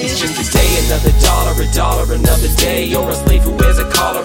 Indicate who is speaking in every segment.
Speaker 1: It's just a day, another dollar, a dollar, another day. You're a slave who wears a collar,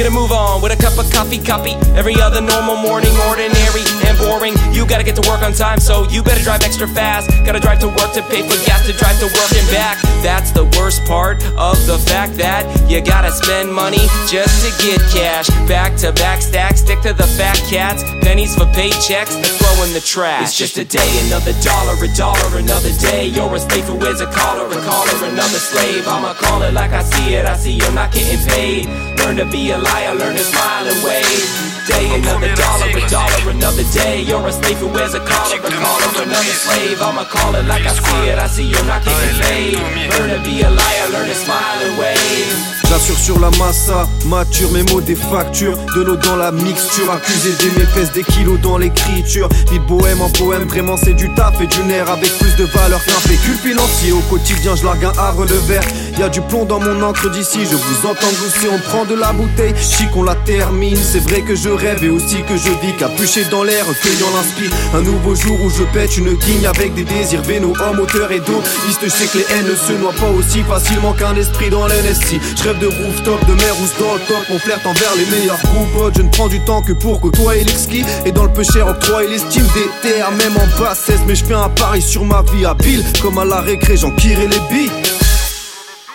Speaker 1: Get a move on with a cup of coffee, copy. Every other normal morning, ordinary and boring. You gotta get to work on time, so you better drive extra fast. Gotta drive to work to pay for gas to drive to work and back. That's the worst part of the fact that you gotta spend money just to get cash. Back to back stacks, stick to the fat cats. Pennies for paychecks to throw in the trash. It's just a day, another dollar, a dollar, another day. You're a slave who wears a collar, a collar, another slave. I'ma call it like I see it. I see you're not getting paid. Learn to be a liar, learn to smile and wave. Day, another dollar, a dollar, another day. You're a slave who wears a collar, a collar, another slave. I'ma call it like I see it. I see you're not getting paid. Learn to be a liar, learn to smile and wave.
Speaker 2: J'assure sur la massa, mature mes mots des factures. De l'eau dans la mixture, accusé des pèse des kilos dans l'écriture. Vie bohème en poème, vraiment c'est du taf et du nerf. Avec plus de valeur qu'un pécule financier. Au quotidien je largue un de verre. Y a du plomb dans mon encre d'ici, je vous entends glousser, on prend de la bouteille, chic on la termine, c'est vrai que je rêve et aussi que je vis, capuché dans l'air, cueillant l'inspire, un nouveau jour où je pète une guigne avec des désirs vénos, hommes, moteur et d'eau, liste je sais que les haines ne se noient pas aussi facilement qu'un esprit dans l'NSI, je rêve de rooftop, de mer ou dans le top, on flirte envers les meilleurs groupes, je ne prends du temps que pour côtoyer l'exquis, et dans le peu cher octroyer l'estime des terres, même en bassesse, mais je fais un pari sur ma vie à pile, comme à la récré, j'enquirai les billes.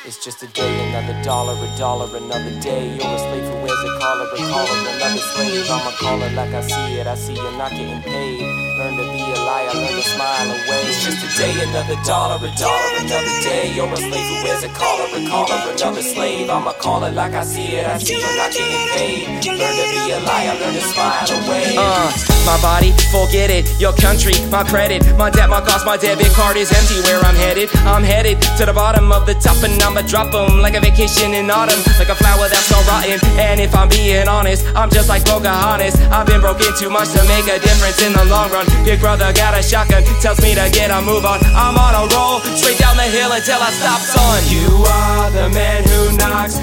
Speaker 1: It's just a day, another dollar, a dollar, another day. You're a slave who wears a collar, a collar, another slave. I'ma call it like I see it. I see you're not getting paid. Learn to be a liar, learn to smile away. It's just a day, another dollar, a dollar, another day. You're a slave who wears a collar, a collar, another slave. I'ma call it like I see it. I see you're not getting paid. Learn to be a liar, learn to smile away. Uh, my body, forget it. Your country, my credit, my debt, my cost, my debit card is empty. Where I'm headed, I'm headed to the bottom of the top, and I'm I'ma drop them like a vacation in autumn, like a flower that's gone rotten. And if I'm being honest, I'm just like Pocahontas. I've been broken too much to make a difference in the long run. Big brother got a shotgun, tells me to get a move on. I'm on a roll, straight down the hill until I stop, son. You are the man who knocks